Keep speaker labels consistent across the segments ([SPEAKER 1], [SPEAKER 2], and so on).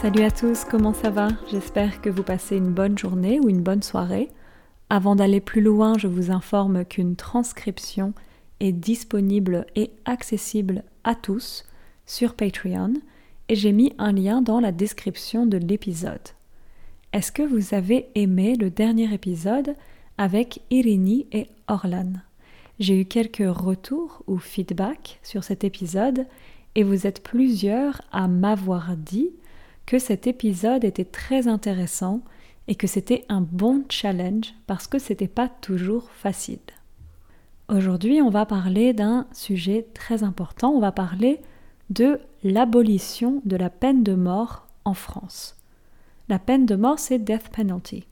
[SPEAKER 1] Salut à tous, comment ça va? J'espère que vous passez une bonne journée ou une bonne soirée. Avant d'aller plus loin, je vous informe qu'une transcription est disponible et accessible à tous sur Patreon et j'ai mis un lien dans la description de l'épisode. Est-ce que vous avez aimé le dernier épisode avec Irini et Orlan? J'ai eu quelques retours ou feedback sur cet épisode et vous êtes plusieurs à m'avoir dit que cet épisode était très intéressant et que c'était un bon challenge parce que c'était pas toujours facile. Aujourd'hui, on va parler d'un sujet très important, on va parler de l'abolition de la peine de mort en France. La peine de mort, c'est death penalty.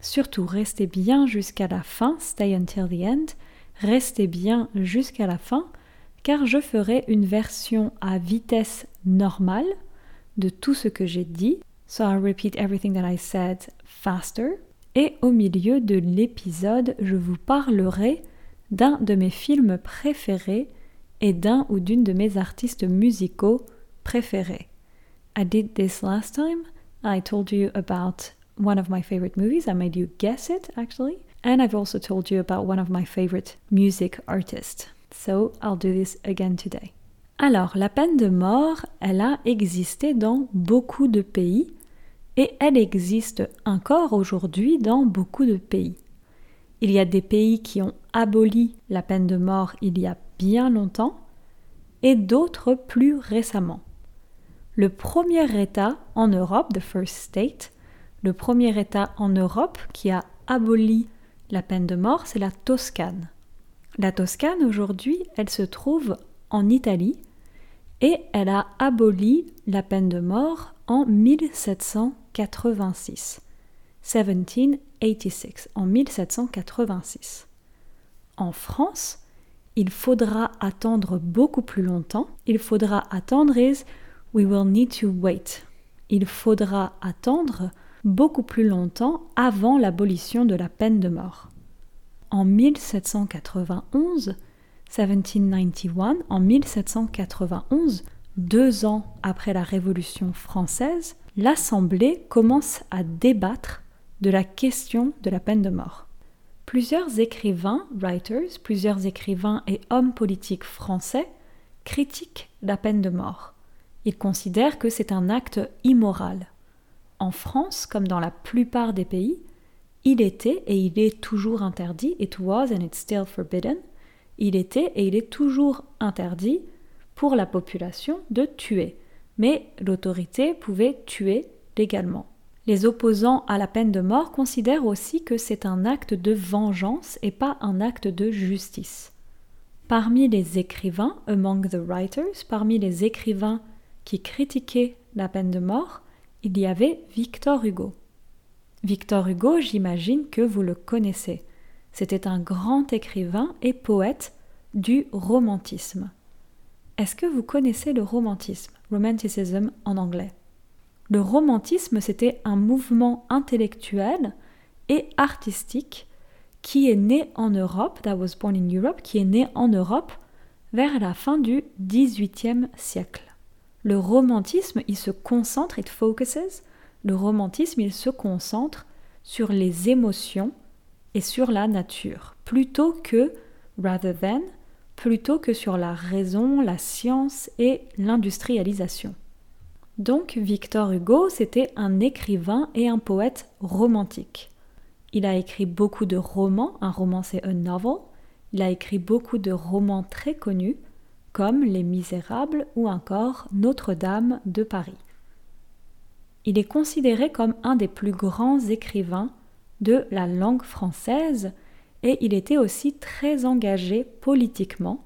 [SPEAKER 1] Surtout, restez bien jusqu'à la fin, stay until the end, restez bien jusqu'à la fin, car je ferai une version à vitesse normale de tout ce que j'ai dit. So I'll repeat everything that I said faster. Et au milieu de l'épisode, je vous parlerai d'un de mes films préférés et d'un ou d'une de mes artistes musicaux préférés. I did this last time. I told you about one of my favorite movies. I made you guess it actually. And I've also told you about one of my favorite music artists. So I'll do this again today. Alors, la peine de mort, elle a existé dans beaucoup de pays et elle existe encore aujourd'hui dans beaucoup de pays. Il y a des pays qui ont aboli la peine de mort il y a bien longtemps et d'autres plus récemment. Le premier État en Europe, the first state, le premier État en Europe qui a aboli la peine de mort, c'est la Toscane. La Toscane aujourd'hui, elle se trouve en Italie et elle a aboli la peine de mort en 1786. 1786, en 1786. En France, il faudra attendre beaucoup plus longtemps. Il faudra attendre we will need to wait. Il faudra attendre beaucoup plus longtemps avant l'abolition de la peine de mort. En 1791, 1791, en 1791, deux ans après la Révolution française, l'Assemblée commence à débattre de la question de la peine de mort. Plusieurs écrivains, writers, plusieurs écrivains et hommes politiques français critiquent la peine de mort. Ils considèrent que c'est un acte immoral. En France, comme dans la plupart des pays, il était et il est toujours interdit, it was and it's still forbidden, il était et il est toujours interdit pour la population de tuer, mais l'autorité pouvait tuer légalement. Les opposants à la peine de mort considèrent aussi que c'est un acte de vengeance et pas un acte de justice. Parmi les écrivains, among the writers, parmi les écrivains qui critiquaient la peine de mort, il y avait Victor Hugo. Victor Hugo, j'imagine que vous le connaissez. C'était un grand écrivain et poète du romantisme. Est-ce que vous connaissez le romantisme, romanticism en anglais? Le romantisme, c'était un mouvement intellectuel et artistique qui est né en Europe, was born in Europe, qui est né en Europe vers la fin du XVIIIe siècle. Le romantisme, il se concentre, it focuses, le romantisme, il se concentre sur les émotions et sur la nature, plutôt que, rather than, plutôt que sur la raison, la science et l'industrialisation. Donc Victor Hugo, c'était un écrivain et un poète romantique. Il a écrit beaucoup de romans, un roman c'est un novel, il a écrit beaucoup de romans très connus, comme Les Misérables ou encore Notre-Dame de Paris. Il est considéré comme un des plus grands écrivains de la langue française et il était aussi très engagé politiquement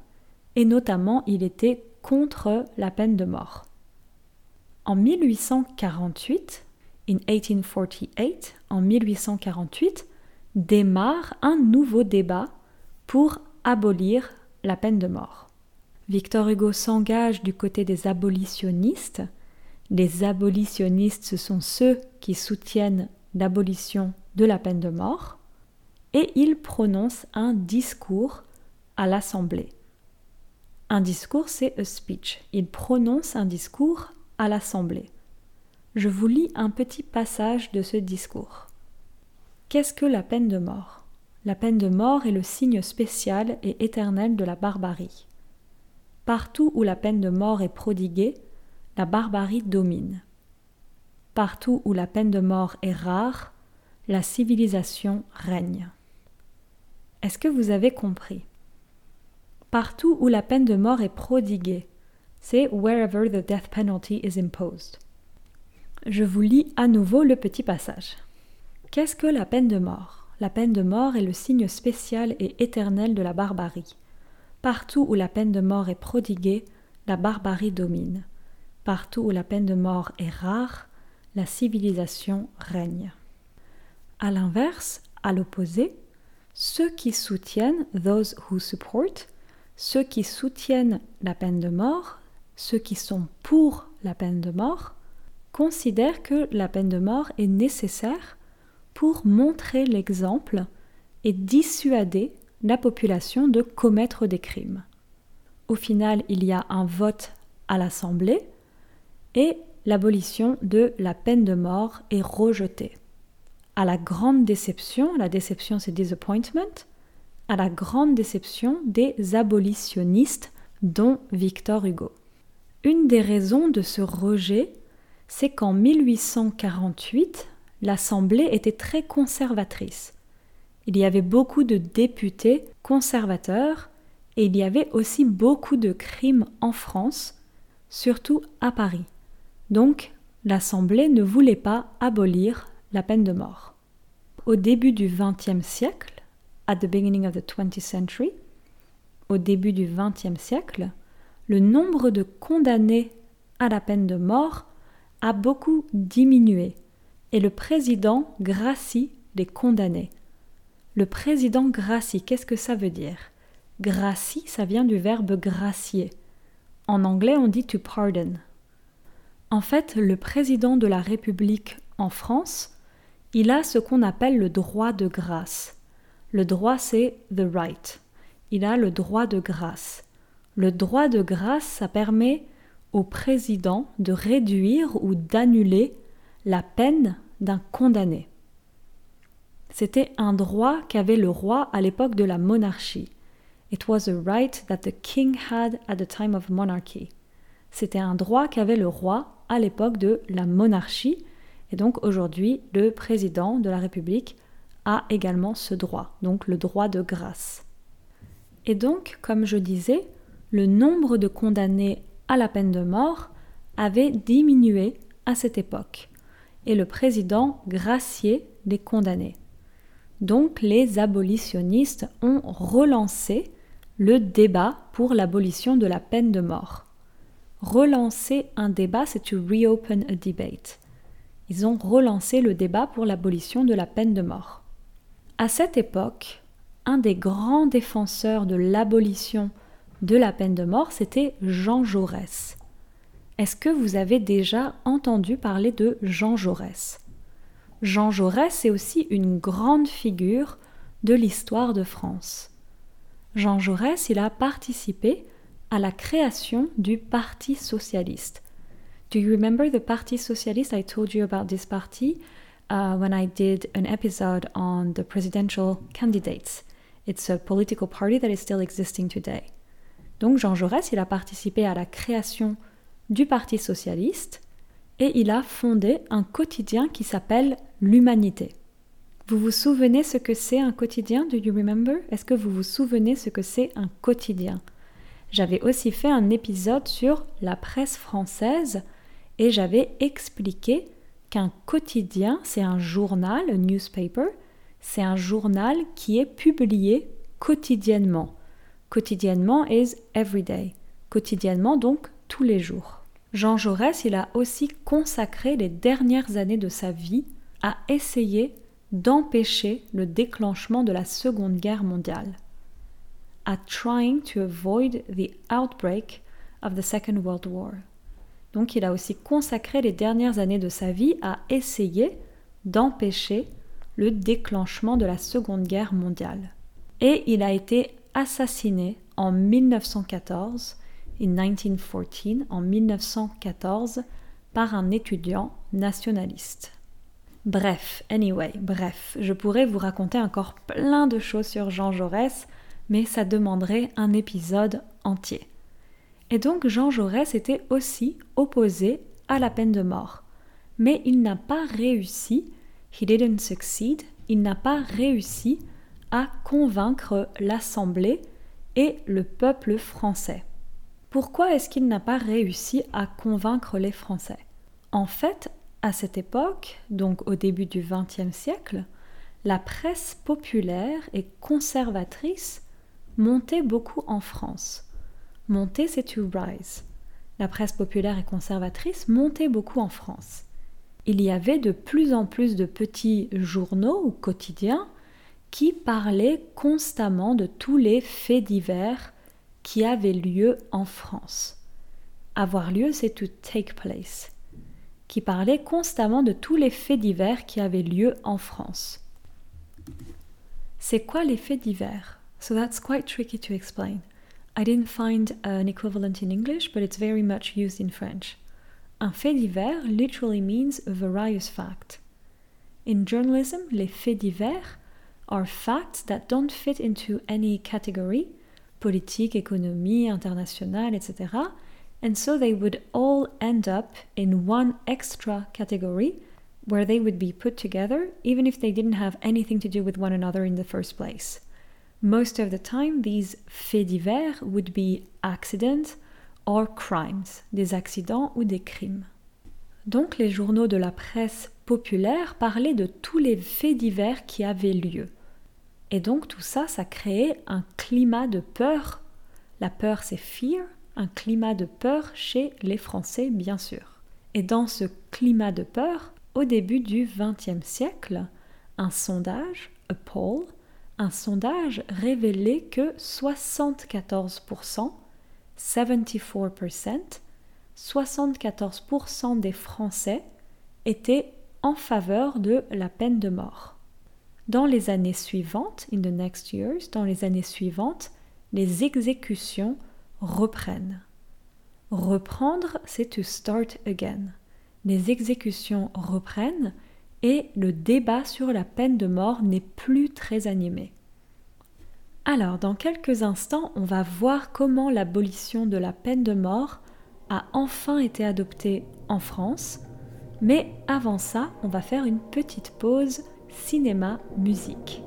[SPEAKER 1] et notamment il était contre la peine de mort. En 1848, in 1848, en 1848, démarre un nouveau débat pour abolir la peine de mort. Victor Hugo s'engage du côté des abolitionnistes. Les abolitionnistes, ce sont ceux qui soutiennent l'abolition de la peine de mort et il prononce un discours à l'Assemblée. Un discours, c'est a speech. Il prononce un discours à l'Assemblée. Je vous lis un petit passage de ce discours. Qu'est-ce que la peine de mort? La peine de mort est le signe spécial et éternel de la barbarie. Partout où la peine de mort est prodiguée, la barbarie domine. Partout où la peine de mort est rare, la civilisation règne. Est-ce que vous avez compris? Partout où la peine de mort est prodiguée, c'est wherever the death penalty is imposed. Je vous lis à nouveau le petit passage. Qu'est-ce que la peine de mort? La peine de mort est le signe spécial et éternel de la barbarie. Partout où la peine de mort est prodiguée, la barbarie domine. Partout où la peine de mort est rare, la civilisation règne. À l'inverse, à l'opposé, ceux qui soutiennent, those who support, ceux qui soutiennent la peine de mort, ceux qui sont pour la peine de mort, considèrent que la peine de mort est nécessaire pour montrer l'exemple et dissuader la population de commettre des crimes. Au final, il y a un vote à l'Assemblée et l'abolition de la peine de mort est rejetée. À la grande déception, la déception c'est disappointment, à la grande déception des abolitionnistes dont Victor Hugo. Une des raisons de ce rejet, c'est qu'en 1848, l'Assemblée était très conservatrice. Il y avait beaucoup de députés conservateurs et il y avait aussi beaucoup de crimes en France, surtout à Paris. Donc, l'Assemblée ne voulait pas abolir la peine de mort. Au début du XXe siècle, at the beginning of the 20th century, au début du XXe siècle, le nombre de condamnés à la peine de mort a beaucoup diminué et le président gracie les condamnés. Le président gracie, qu'est-ce que ça veut dire? Gracie, ça vient du verbe gracier. En anglais, on dit to pardon. En fait, le président de la République en France, il a ce qu'on appelle le droit de grâce. Le droit, c'est the right. Il a le droit de grâce. Le droit de grâce, ça permet au président de réduire ou d'annuler la peine d'un condamné. C'était un droit qu'avait le roi à l'époque de la monarchie. It was a right that the king had at the time of monarchy. C'était un droit qu'avait le roi à l'époque de la monarchie. Et donc aujourd'hui, le président de la République a également ce droit, donc le droit de grâce. Et donc, comme je disais, le nombre de condamnés à la peine de mort avait diminué à cette époque, et le président graciait les condamnés. Donc les abolitionnistes ont relancé le débat pour l'abolition de la peine de mort. Relancer un débat, c'est to reopen a debate. Ils ont relancé le débat pour l'abolition de la peine de mort. À cette époque, un des grands défenseurs de l'abolition de la peine de mort, c'était Jean Jaurès. Est-ce que vous avez déjà entendu parler de Jean Jaurès? Jean Jaurès est aussi une grande figure de l'histoire de France. Jean Jaurès, il a participé à la création du Parti socialiste. Do you remember the Parti socialiste? I told you about this party uh, when I did an episode on the presidential candidates. It's a political party that is still existing today. Donc Jean Jaurès, il a participé à la création du Parti socialiste et il a fondé un quotidien qui s'appelle L'Humanité. Vous vous souvenez ce que c'est un quotidien? Do you remember? Est-ce que vous vous souvenez ce que c'est un quotidien? J'avais aussi fait un épisode sur la presse française et j'avais expliqué qu'un quotidien, c'est un journal, un newspaper, c'est un journal qui est publié quotidiennement. Quotidiennement is every day. Quotidiennement donc tous les jours. Jean Jaurès, il a aussi consacré les dernières années de sa vie à essayer d'empêcher le déclenchement de la Seconde Guerre mondiale, à trying to avoid the outbreak of the Second World War. Donc il a aussi consacré les dernières années de sa vie à essayer d'empêcher le déclenchement de la Seconde Guerre mondiale. Et il a été assassiné en 1914, in 1914, en 1914, par un étudiant nationaliste. Bref, anyway, bref, je pourrais vous raconter encore plein de choses sur Jean Jaurès, mais ça demanderait un épisode entier. Et donc Jean Jaurès était aussi opposé à la peine de mort. Mais il n'a pas réussi, he didn't succeed, il n'a pas réussi à convaincre l'Assemblée et le peuple français. Pourquoi est-ce qu'il n'a pas réussi à convaincre les Français? En fait, à cette époque, donc au début du XXe siècle, la presse populaire et conservatrice montait beaucoup en France. Monter, c'est to rise. La presse populaire et conservatrice montait beaucoup en France. Il y avait de plus en plus de petits journaux ou quotidiens qui parlaient constamment de tous les faits divers qui avaient lieu en France. Avoir lieu, c'est to take place. Qui parlaient constamment de tous les faits divers qui avaient lieu en France. C'est quoi les faits divers? So that's quite tricky to explain. I didn't find an equivalent in English, but it's very much used in French. Un fait divers literally means a various fact. In journalism, les faits divers are facts that don't fit into any category politique, économie, internationale, etc. And so they would all end up in one extra category where they would be put together even if they didn't have anything to do with one another in the first place. Most of the time, these faits divers would be accidents or crimes, des accidents ou des crimes. Donc les journaux de la presse populaire parlaient de tous les faits divers qui avaient lieu. Et donc tout ça, ça créait un climat de peur. La peur, c'est fear, un climat de peur chez les Français, bien sûr. Et dans ce climat de peur, au début du XXe siècle, un sondage, a poll, un sondage révélait que 74%, 74%, 74% des Français étaient en faveur de la peine de mort. Dans les années suivantes, in the next years, dans les années suivantes, les exécutions reprennent. Reprendre, c'est to start again. Les exécutions reprennent et le débat sur la peine de mort n'est plus très animé. Alors, dans quelques instants, on va voir comment l'abolition de la peine de mort a enfin été adoptée en France, mais avant ça, on va faire une petite pause cinéma-musique.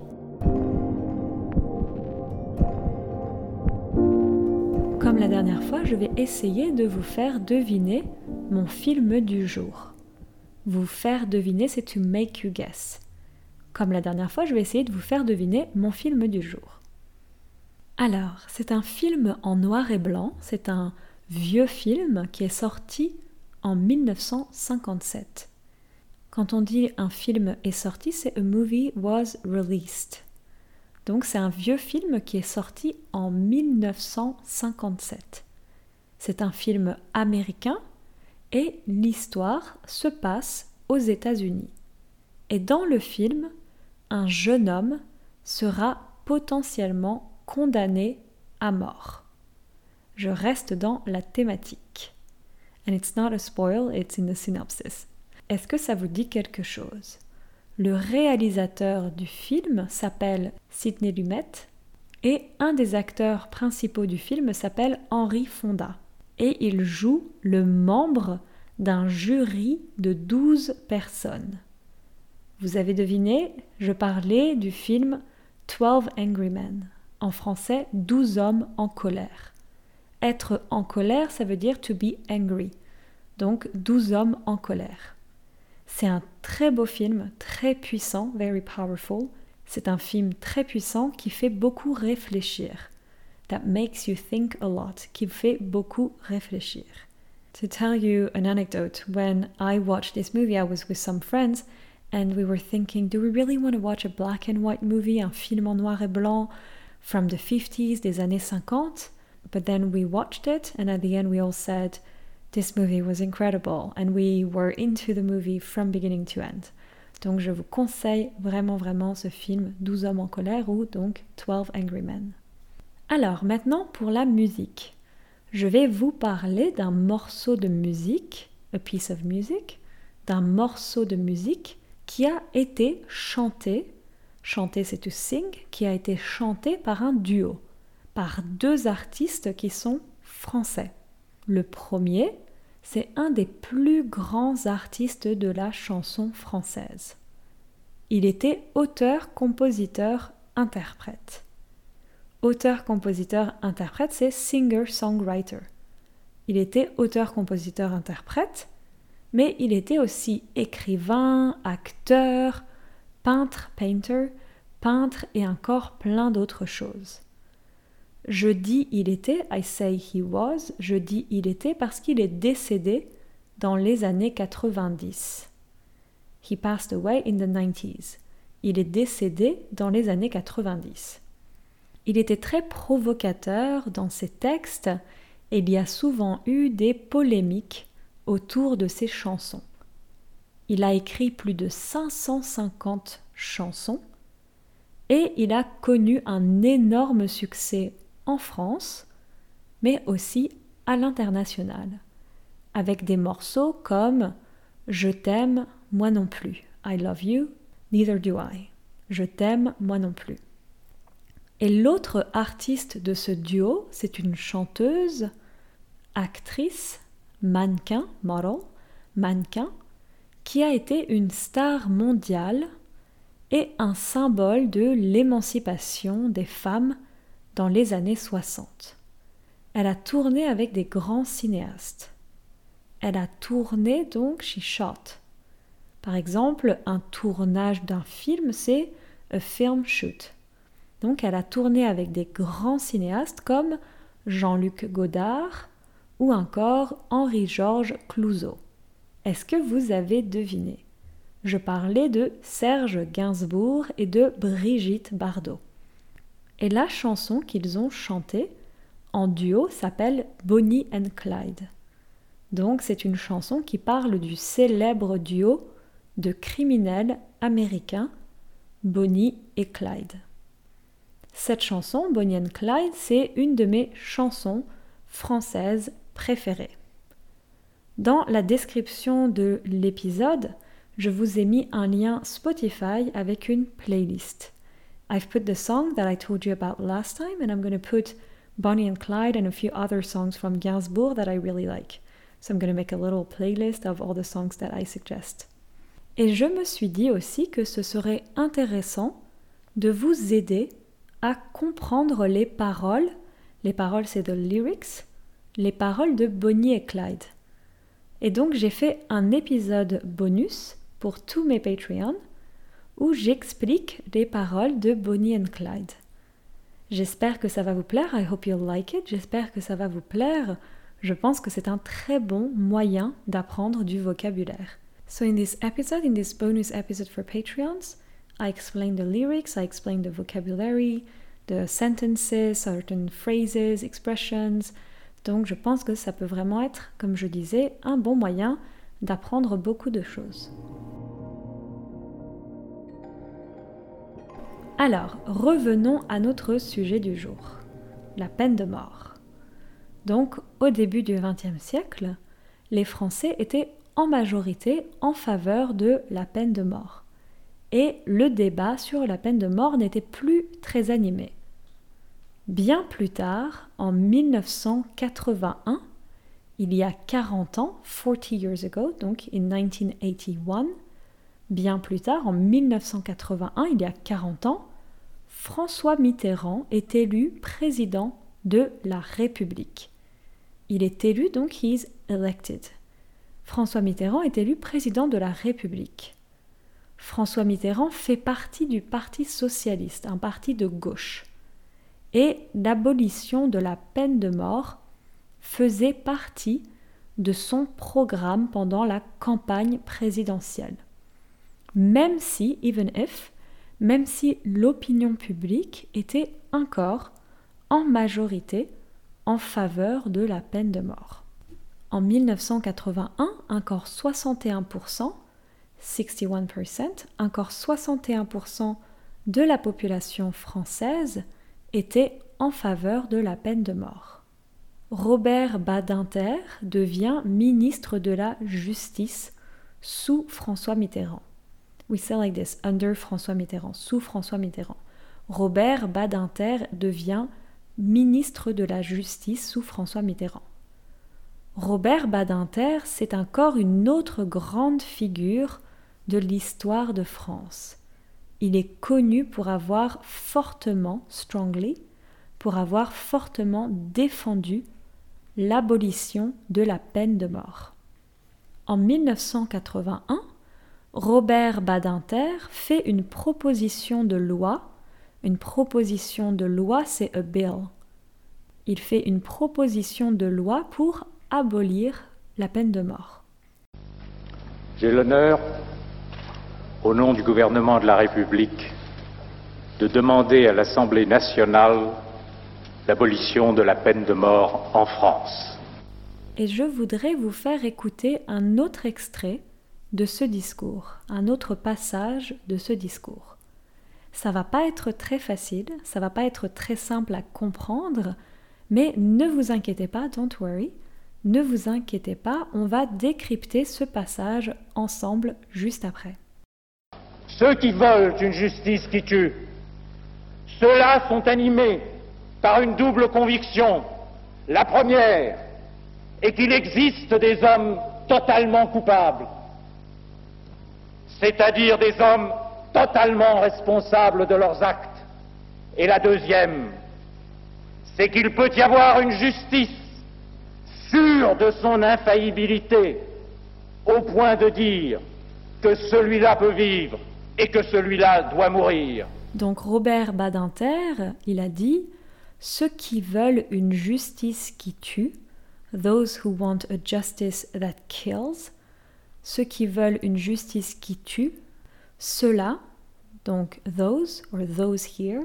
[SPEAKER 1] Comme la dernière fois, je vais essayer de vous faire deviner mon film du jour. Vous faire deviner, c'est to make you guess. Comme la dernière fois, je vais essayer de vous faire deviner mon film du jour. Alors, c'est un film en noir et blanc, c'est un vieux film qui est sorti en 1957. Quand on dit un film est sorti, c'est a movie was released. Donc c'est un vieux film qui est sorti en 1957. C'est un film américain et l'histoire se passe aux États-Unis. Et dans le film, un jeune homme sera potentiellement condamné à mort. Je reste dans la thématique. And it's not a spoil, it's in the synopsis. Est-ce que ça vous dit quelque chose? Le réalisateur du film s'appelle Sidney Lumet et un des acteurs principaux du film s'appelle Henri Fonda. Et il joue le membre d'un jury de 12 personnes. Vous avez deviné, je parlais du film 12 Angry Men. En français, 12 hommes en colère. Être en colère, ça veut dire to be angry. Donc 12 hommes en colère. C'est un très beau film, très puissant, very powerful. C'est un film très puissant qui fait beaucoup réfléchir. That makes you think a lot, qui fait beaucoup réfléchir. To tell you an anecdote, when I watched this movie, I was with some friends and we were thinking, do we really want to watch a black and white movie, un film en noir et blanc from the 50s, des années 50? But then we watched it and at the end we all said, This movie was incredible and we were into the movie from beginning to end. Donc je vous conseille vraiment vraiment ce film 12 hommes en colère ou donc 12 Angry Men. Alors maintenant pour la musique. Je vais vous parler d'un morceau de musique a piece of music, d'un morceau de musique qui a été chanté, chanté c'est to sing, qui a été chanté par un duo, par deux artistes qui sont français. Le premier, c'est un des plus grands artistes de la chanson française. Il était auteur, compositeur, interprète. Auteur, compositeur, interprète, c'est singer-songwriter. Il était auteur, compositeur, interprète, mais il était aussi écrivain, acteur, peintre, painter, peintre et encore plein d'autres choses. Je dis il était, I say he was, je dis il était parce qu'il est décédé dans les années 90. He passed away in the 90s. Il est décédé dans les années 90. Il était très provocateur dans ses textes et il y a souvent eu des polémiques autour de ses chansons. Il a écrit plus de 550 chansons et il a connu un énorme succès en France, mais aussi à l'international, avec des morceaux comme Je t'aime, moi non plus. I love you, neither do I. Je t'aime, moi non plus. Et l'autre artiste de ce duo, c'est une chanteuse, actrice, mannequin, model, mannequin, qui a été une star mondiale et un symbole de l'émancipation des femmes dans les années 60. Elle a tourné avec des grands cinéastes. Elle a tourné donc she shot. Par exemple, un tournage d'un film, c'est a film shoot. Donc elle a tourné avec des grands cinéastes comme Jean-Luc Godard ou encore Henri-Georges Clouzot. Est-ce que vous avez deviné? Je parlais de Serge Gainsbourg et de Brigitte Bardot. Et la chanson qu'ils ont chantée en duo s'appelle Bonnie and Clyde. Donc c'est une chanson qui parle du célèbre duo de criminels américains Bonnie et Clyde. Cette chanson, Bonnie and Clyde, c'est une de mes chansons françaises préférées. Dans la description de l'épisode, je vous ai mis un lien Spotify avec une playlist. I've put the song that I told you about last time, and I'm going to put Bonnie and Clyde and a few other songs from Gainsbourg that I really like. So I'm going to make a little playlist of all the songs that I suggest. Et je me suis dit aussi que ce serait intéressant de vous aider à comprendre les paroles. Les paroles, c'est the lyrics, les paroles de Bonnie et Clyde. Et donc j'ai fait un épisode bonus pour tous mes Patreons où j'explique les paroles de Bonnie and Clyde. J'espère que ça va vous plaire. I hope you'll like it. J'espère que ça va vous plaire. Je pense que c'est un très bon moyen d'apprendre du vocabulaire. So in this episode, in this bonus episode for Patreons, I explain the lyrics, I explain the vocabulary, the sentences, certain phrases, expressions. Donc je pense que ça peut vraiment être, comme je disais, un bon moyen d'apprendre beaucoup de choses. Alors, revenons à notre sujet du jour, la peine de mort. Donc, au début du XXe siècle, les Français étaient en majorité en faveur de la peine de mort. Et le débat sur la peine de mort n'était plus très animé. Bien plus tard, en 1981, il y a 40 ans, 40 years ago, donc in 1981, Bien plus tard, en 1981, il y a 40 ans, François Mitterrand est élu président de la République. Il est élu, donc he elected. François Mitterrand est élu président de la République. François Mitterrand fait partie du Parti socialiste, un parti de gauche. Et l'abolition de la peine de mort faisait partie de son programme pendant la campagne présidentielle même si, even if, même si l'opinion publique était encore en majorité en faveur de la peine de mort. En 1981, encore 61%, 61%, encore 61% de la population française était en faveur de la peine de mort. Robert Badinter devient ministre de la Justice sous François Mitterrand. We say like this, under François Mitterrand, sous François Mitterrand. Robert Badinter devient ministre de la Justice sous François Mitterrand. Robert Badinter, c'est encore une autre grande figure de l'histoire de France. Il est connu pour avoir fortement, strongly, pour avoir fortement défendu l'abolition de la peine de mort. En 1981, Robert Badinter fait une proposition de loi. Une proposition de loi, c'est a bill. Il fait une proposition de loi pour abolir la peine de mort.
[SPEAKER 2] J'ai l'honneur, au nom du gouvernement de la République, de demander à l'Assemblée nationale l'abolition de la peine de mort en France.
[SPEAKER 1] Et je voudrais vous faire écouter un autre extrait de ce discours, un autre passage de ce discours. Ça va pas être très facile, ça va pas être très simple à comprendre, mais ne vous inquiétez pas, don't worry. Ne vous inquiétez pas, on va décrypter ce passage ensemble juste après.
[SPEAKER 2] Ceux qui veulent une justice qui tue, ceux-là sont animés par une double conviction. La première est qu'il existe des hommes totalement coupables c'est-à-dire des hommes totalement responsables de leurs actes. Et la deuxième, c'est qu'il peut y avoir une justice sûre de son infaillibilité, au point de dire que celui-là peut vivre et que celui-là doit mourir.
[SPEAKER 1] Donc Robert Badinter, il a dit Ceux qui veulent une justice qui tue, want a justice that kills, ceux qui veulent une justice qui tue, ceux-là, donc those or those here,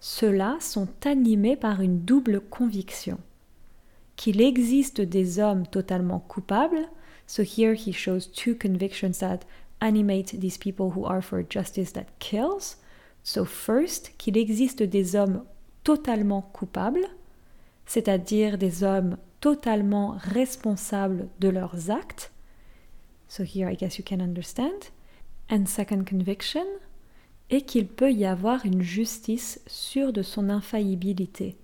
[SPEAKER 1] ceux-là sont animés par une double conviction qu'il existe des hommes totalement coupables. So here he shows two convictions that animate these people who are for justice that kills. So first, qu'il existe des hommes totalement coupables, c'est-à-dire des hommes totalement responsables de leurs actes, So here I guess you can understand. And second conviction, et qu'il peut y avoir une justice sûre de son infaillibilité.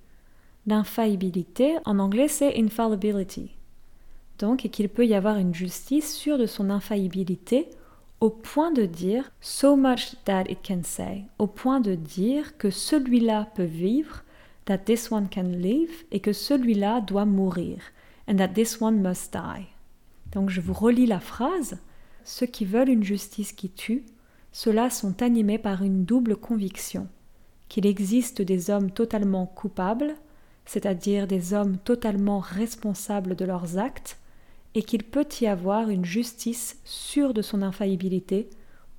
[SPEAKER 1] L'infaillibilité, en anglais, c'est infallibility. Donc, et qu'il peut y avoir une justice sûre de son infaillibilité au point de dire so much that it can say, au point de dire que celui-là peut vivre, that this one can live, et que celui-là doit mourir, and that this one must die. Donc je vous relis la phrase. Ceux qui veulent une justice qui tue, ceux-là sont animés par une double conviction qu'il existe des hommes totalement coupables, c'est-à-dire des hommes totalement responsables de leurs actes, et qu'il peut y avoir une justice sûre de son infaillibilité,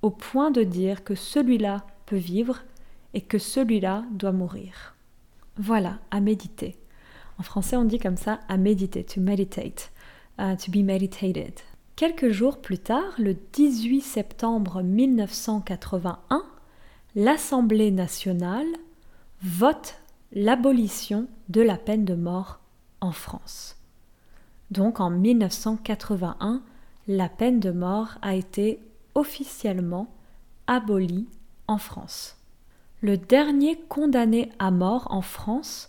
[SPEAKER 1] au point de dire que celui-là peut vivre et que celui-là doit mourir. Voilà, à méditer. En français, on dit comme ça à méditer, to meditate to be meditated. Quelques jours plus tard, le 18 septembre 1981, l'Assemblée nationale vote l'abolition de la peine de mort en France. Donc en 1981, la peine de mort a été officiellement abolie en France. Le dernier condamné à mort en France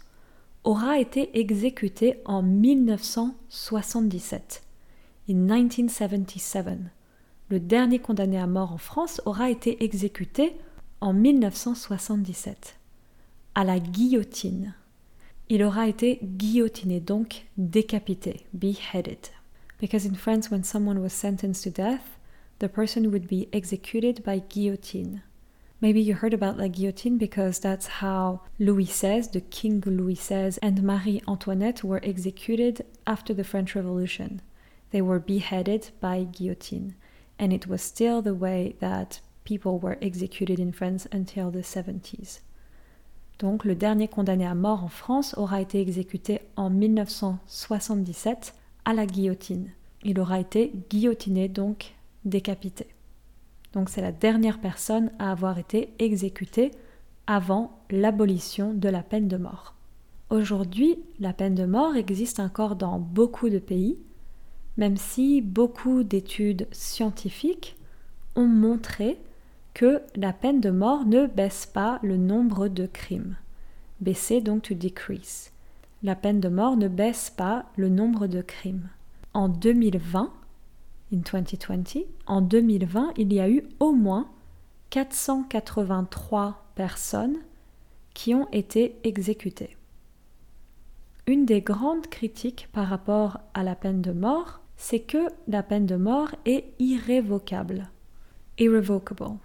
[SPEAKER 1] aura été exécuté en 1977. In 1977. Le dernier condamné à mort en France aura été exécuté en 1977 à la guillotine. Il aura été guillotiné, donc décapité, beheaded. Because in France, when someone was sentenced to death, the person would be executed by guillotine. Maybe you heard about la guillotine because that's how Louis XVI, the King Louis XVI, and Marie Antoinette were executed after the French Revolution. They were beheaded by guillotine, and it was still the way that people were executed in France until the 70s. Donc le dernier condamné à mort en France aura été exécuté en 1977 à la guillotine. Il aura été guillotiné, donc décapité. Donc c'est la dernière personne à avoir été exécutée avant l'abolition de la peine de mort. Aujourd'hui, la peine de mort existe encore dans beaucoup de pays, même si beaucoup d'études scientifiques ont montré que la peine de mort ne baisse pas le nombre de crimes. Baisser donc to decrease. La peine de mort ne baisse pas le nombre de crimes. En 2020, in 2020, en 2020, il y a eu au moins 483 personnes qui ont été exécutées. Une des grandes critiques par rapport à la peine de mort, c'est que la peine de mort est irrévocable. Irrevocable.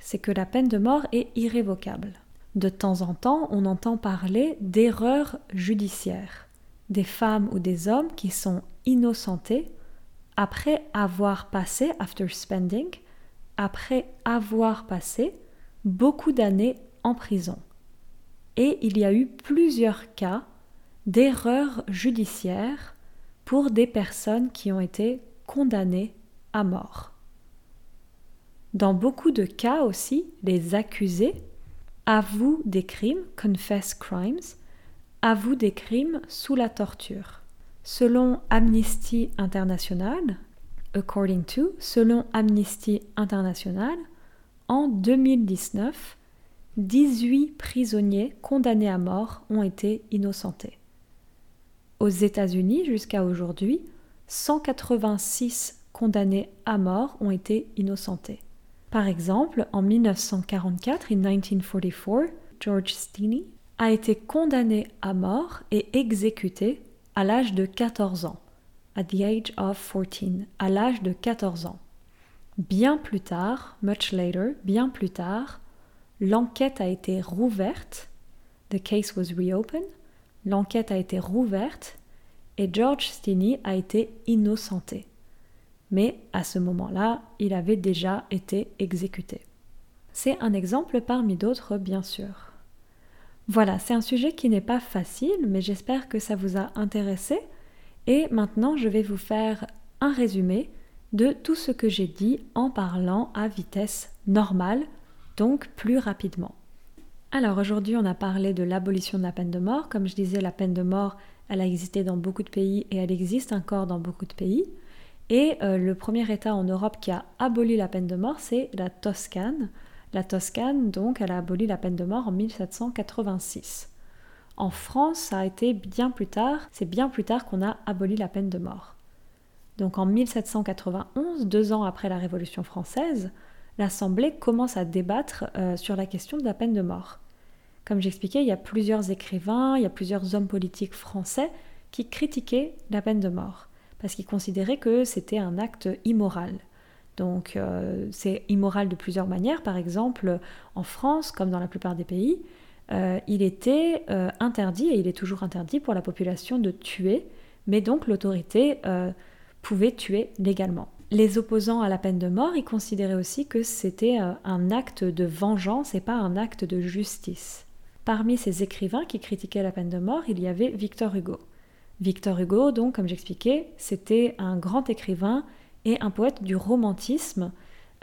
[SPEAKER 1] C'est que la peine de mort est irrévocable. De temps en temps, on entend parler d'erreurs judiciaires, des femmes ou des hommes qui sont innocentés après avoir passé, after spending, après avoir passé beaucoup d'années en prison. Et il y a eu plusieurs cas d'erreurs judiciaires pour des personnes qui ont été condamnées à mort. Dans beaucoup de cas aussi, les accusés avouent des crimes, confess crimes, avouent des crimes sous la torture. Selon Amnesty International, according to, selon Amnesty International, en 2019, 18 prisonniers condamnés à mort ont été innocentés. Aux États-Unis, jusqu'à aujourd'hui, 186 condamnés à mort ont été innocentés. Par exemple, en 1944, in 1944, George Steeny a été condamné à mort et exécuté à l'âge de 14 ans, at the age of 14, à l'âge de 14 ans. Bien plus tard, much later, bien plus tard, l'enquête a été rouverte, the case was reopened, l'enquête a été rouverte et George Steeny a été innocenté mais à ce moment-là, il avait déjà été exécuté. C'est un exemple parmi d'autres, bien sûr. Voilà, c'est un sujet qui n'est pas facile, mais j'espère que ça vous a intéressé. Et maintenant, je vais vous faire un résumé de tout ce que j'ai dit en parlant à vitesse normale, donc plus rapidement. Alors aujourd'hui, on a parlé de l'abolition de la peine de mort. Comme je disais, la peine de mort, elle a existé dans beaucoup de pays et elle existe encore dans beaucoup de pays. Et euh, le premier État en Europe qui a aboli la peine de mort, c'est la Toscane. La Toscane, donc, elle a aboli la peine de mort en 1786. En France, ça a été bien plus tard, c'est bien plus tard qu'on a aboli la peine de mort. Donc en 1791, deux ans après la Révolution française, l'Assemblée commence à débattre euh, sur la question de la peine de mort. Comme j'expliquais, il y a plusieurs écrivains, il y a plusieurs hommes politiques français qui critiquaient la peine de mort parce qu'ils considéraient que c'était un acte immoral. Donc euh, c'est immoral de plusieurs manières. Par exemple, en France, comme dans la plupart des pays, euh, il était euh, interdit, et il est toujours interdit pour la population de tuer, mais donc l'autorité pouvait tuer légalement. Les opposants à la peine de mort, ils considéraient aussi que c'était un acte de vengeance et pas un acte de justice. Parmi ces écrivains qui critiquaient la peine de mort, il y avait Victor Hugo. Victor Hugo, donc, comme j'expliquais, c'était un grand écrivain et un poète du romantisme.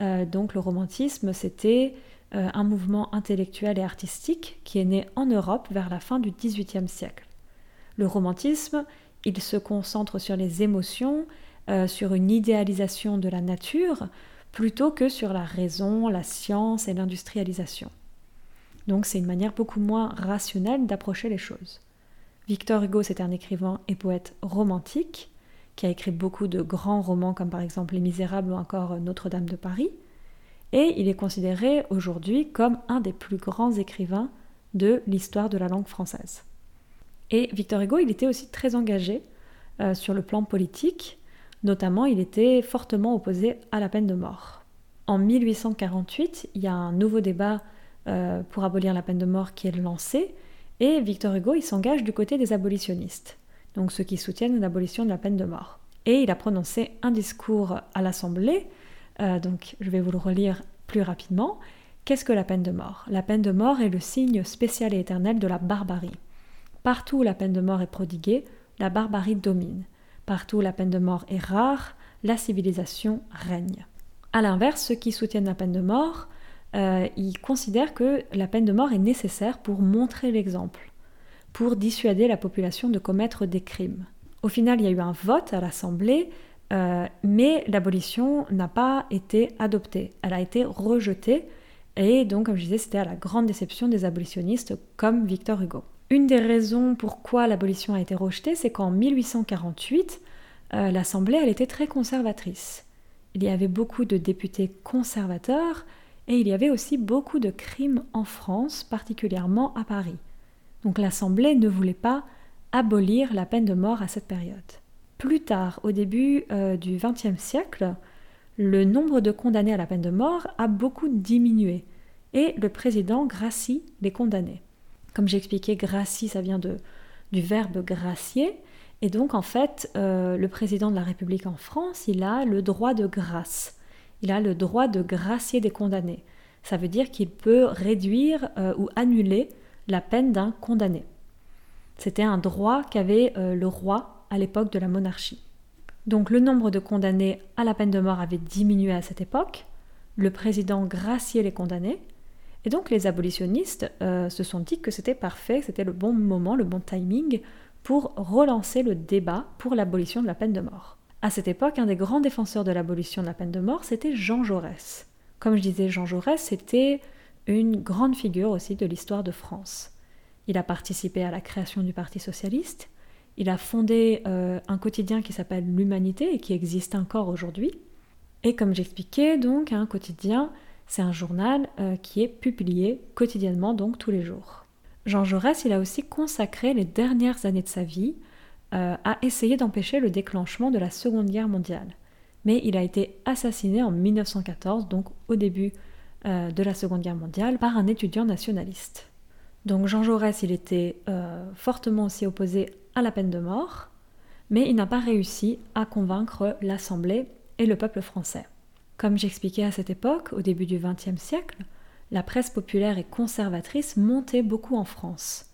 [SPEAKER 1] Euh, donc le romantisme, c'était euh, un mouvement intellectuel et artistique qui est né en Europe vers la fin du XVIIIe siècle. Le romantisme, il se concentre sur les émotions, euh, sur une idéalisation de la nature, plutôt que sur la raison, la science et l'industrialisation. Donc c'est une manière beaucoup moins rationnelle d'approcher les choses. Victor Hugo, c'est un écrivain et poète romantique qui a écrit beaucoup de grands romans comme par exemple Les Misérables ou encore Notre-Dame de Paris. Et il est considéré aujourd'hui comme un des plus grands écrivains de l'histoire de la langue française. Et Victor Hugo, il était aussi très engagé euh, sur le plan politique, notamment il était fortement opposé à la peine de mort. En 1848, il y a un nouveau débat euh, pour abolir la peine de mort qui est lancé, et Victor Hugo, il s'engage du côté des abolitionnistes, donc ceux qui soutiennent l'abolition de la peine de mort. Et il a prononcé un discours à l'Assemblée, euh, donc je vais vous le relire plus rapidement. Qu'est-ce que la peine de mort? La peine de mort est le signe spécial et éternel de la barbarie. Partout où la peine de mort est prodiguée, la barbarie domine. Partout où la peine de mort est rare, la civilisation règne. A l'inverse, ceux qui soutiennent la peine de mort euh, il considère que la peine de mort est nécessaire pour montrer l'exemple, pour dissuader la population de commettre des crimes. Au final, il y a eu un vote à l'Assemblée, euh, mais l'abolition n'a pas été adoptée. Elle a été rejetée, et donc, comme je disais, c'était à la grande déception des abolitionnistes comme Victor Hugo. Une des raisons pourquoi l'abolition a été rejetée, c'est qu'en 1848, euh, l'Assemblée, elle était très conservatrice. Il y avait beaucoup de députés conservateurs et il y avait aussi beaucoup de crimes en France, particulièrement à Paris. Donc l'Assemblée ne voulait pas abolir la peine de mort à cette période. Plus tard, au début euh, du XXe siècle, le nombre de condamnés à la peine de mort a beaucoup diminué et le président gracie les condamnés. Comme j'expliquais, gracie, ça vient de, du verbe gracier, et donc en fait, euh, le président de la République en France, il a le droit de grâce. Il a le droit de gracier des condamnés. Ça veut dire qu'il peut réduire euh, ou annuler la peine d'un condamné. C'était un droit qu'avait euh, le roi à l'époque de la monarchie. Donc le nombre de condamnés à la peine de mort avait diminué à cette époque. Le président graciait les condamnés. Et donc les abolitionnistes se sont dit que c'était parfait, c'était le bon moment, le bon timing pour relancer le débat pour l'abolition de la peine de mort. À cette époque, un des grands défenseurs de l'abolition de la peine de mort, c'était Jean Jaurès. Comme je disais, Jean Jaurès, c'était une grande figure aussi de l'histoire de France. Il a participé à la création du Parti socialiste, il a fondé euh, un quotidien qui s'appelle L'Humanité et qui existe encore aujourd'hui. Et comme j'expliquais, donc, un quotidien, c'est un journal euh, qui est publié quotidiennement, donc tous les jours. Jean Jaurès, il a aussi consacré les dernières années de sa vie euh, à essayer d'empêcher le déclenchement de la Seconde Guerre mondiale. Mais il a été assassiné en 1914, donc au début euh, de la Seconde Guerre mondiale, par un étudiant nationaliste. Donc Jean Jaurès, il était euh, fortement aussi opposé à la peine de mort, mais il n'a pas réussi à convaincre l'Assemblée et le peuple français. Comme j'expliquais à cette époque, au début du XXe siècle, la presse populaire et conservatrice montait beaucoup en France.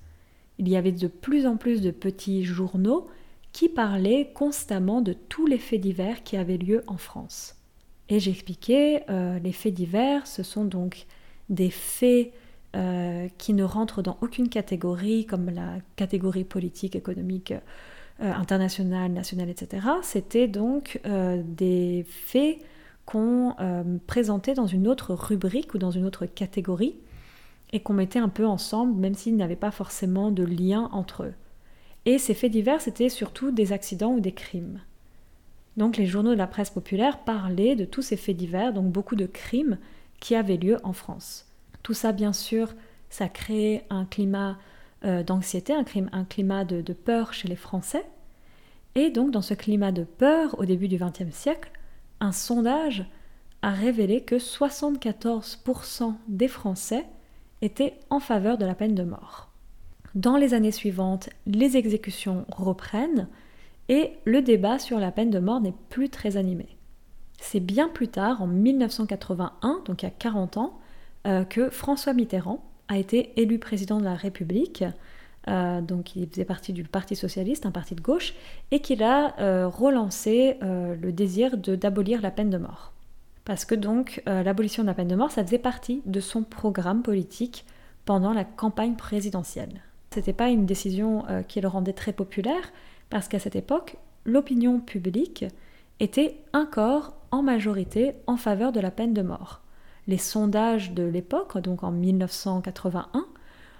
[SPEAKER 1] Il y avait de plus en plus de petits journaux qui parlaient constamment de tous les faits divers qui avaient lieu en France. Et j'expliquais, euh, les faits divers, ce sont donc des faits euh, qui ne rentrent dans aucune catégorie, comme la catégorie politique, économique, euh, internationale, nationale, etc. C'était donc des faits qu'on présentait dans une autre rubrique ou dans une autre catégorie et qu'on mettait un peu ensemble, même s'ils n'avaient pas forcément de lien entre eux. Et ces faits divers, c'était surtout des accidents ou des crimes. Donc les journaux de la presse populaire parlaient de tous ces faits divers, donc beaucoup de crimes qui avaient lieu en France. Tout ça, bien sûr, ça créait un climat euh, d'anxiété, un, climat de, de peur chez les Français. Et donc dans ce climat de peur, au début du XXe siècle, un sondage a révélé que 74% des Français étaient en faveur de la peine de mort. Dans les années suivantes, les exécutions reprennent et le débat sur la peine de mort n'est plus très animé. C'est bien plus tard, en 1981, donc il y a 40 ans, euh, que François Mitterrand a été élu président de la République euh, donc il faisait partie du Parti socialiste, un parti de gauche, et qu'il a euh, relancé le désir d'abolir la peine de mort. Parce que donc l'abolition de la peine de mort, ça faisait partie de son programme politique pendant la campagne présidentielle. C'était pas une décision qui le rendait très populaire, parce qu'à cette époque, l'opinion publique était encore en majorité en faveur de la peine de mort. Les sondages de l'époque, donc en 1981,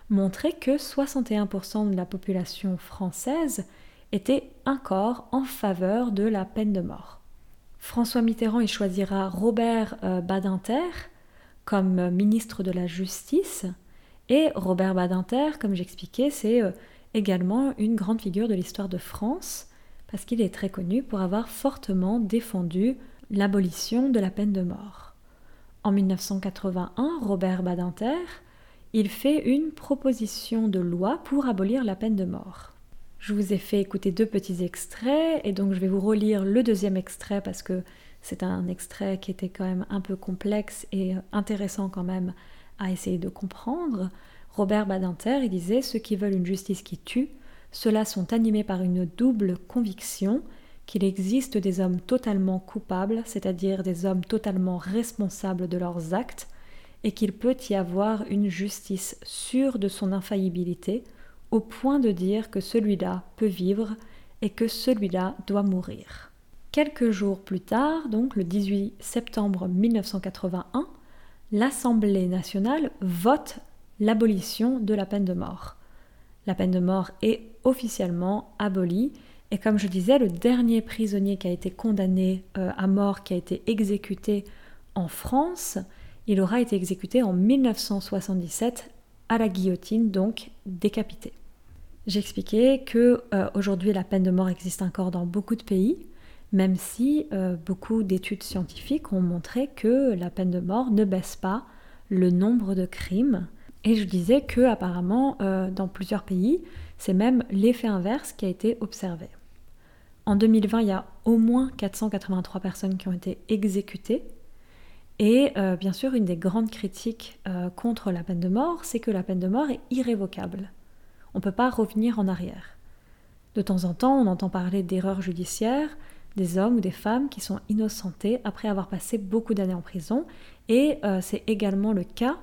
[SPEAKER 1] montrait que 61% de la population française était encore en faveur de la peine de mort. François Mitterrand y choisira Robert euh, Badinter comme ministre de la Justice et Robert Badinter, comme j'expliquais, c'est euh, également une grande figure de l'histoire de France parce qu'il est très connu pour avoir fortement défendu l'abolition de la peine de mort. En 1981, Robert Badinter il fait une proposition de loi pour abolir la peine de mort. Je vous ai fait écouter deux petits extraits et donc je vais vous relire le deuxième extrait parce que c'est un extrait qui était quand même un peu complexe et intéressant quand même à essayer de comprendre. Robert Badinter, il disait Ceux qui veulent une justice qui tue, ceux-là sont animés par une double conviction qu'il existe des hommes totalement coupables, c'est-à-dire des hommes totalement responsables de leurs actes, et qu'il peut y avoir une justice sûre de son infaillibilité, au point de dire que celui-là peut vivre et que celui-là doit mourir. Quelques jours plus tard, donc le 18 septembre 1981, l'Assemblée nationale vote l'abolition de la peine de mort. La peine de mort est officiellement abolie et comme je disais, le dernier prisonnier qui a été condamné euh, à mort, qui a été exécuté en France, il aura été exécuté en 1977 à la guillotine, donc décapité. J'expliquais que euh, aujourd'hui la peine de mort existe encore dans beaucoup de pays, même si euh, beaucoup d'études scientifiques ont montré que la peine de mort ne baisse pas le nombre de crimes. Et je disais que apparemment dans plusieurs pays, c'est même l'effet inverse qui a été observé. En 2020, il y a au moins 483 personnes qui ont été exécutées. Et euh, bien sûr, une des grandes critiques euh, contre la peine de mort, c'est que la peine de mort est irrévocable. On ne peut pas revenir en arrière. De temps en temps, on entend parler d'erreurs judiciaires, des hommes ou des femmes qui sont innocentés après avoir passé beaucoup d'années en prison, et euh, c'est également le cas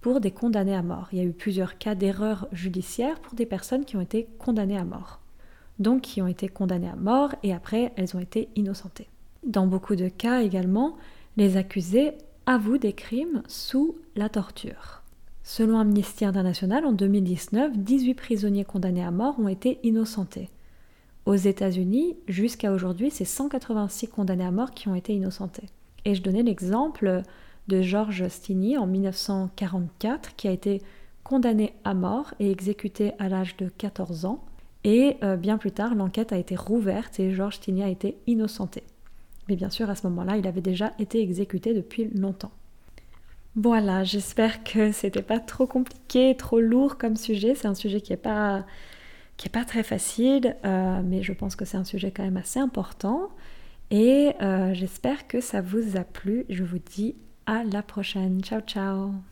[SPEAKER 1] pour des condamnés à mort. Il y a eu plusieurs cas d'erreurs judiciaires pour des personnes qui ont été condamnées à mort donc qui ont été condamnées à mort et après elles ont été innocentées. Dans beaucoup de cas également, les accusés avouent des crimes sous la torture. Selon Amnesty International, en 2019, 18 prisonniers condamnés à mort ont été innocentés. Aux États-Unis, jusqu'à aujourd'hui, c'est 186 condamnés à mort qui ont été innocentés. Et je donnais l'exemple de George Stinney en 1944 qui a été condamné à mort et exécuté à l'âge de 14 ans et euh, bien plus tard, l'enquête a été rouverte et Georges Tigney a été innocenté. Mais bien sûr, à ce moment-là, il avait déjà été exécuté depuis longtemps. Voilà, j'espère que c'était pas trop compliqué, trop lourd comme sujet. C'est un sujet qui est pas qui est pas très facile, euh, mais je pense que c'est un sujet quand même assez important. Et euh, j'espère que ça vous a plu. Je vous dis à la prochaine. Ciao ciao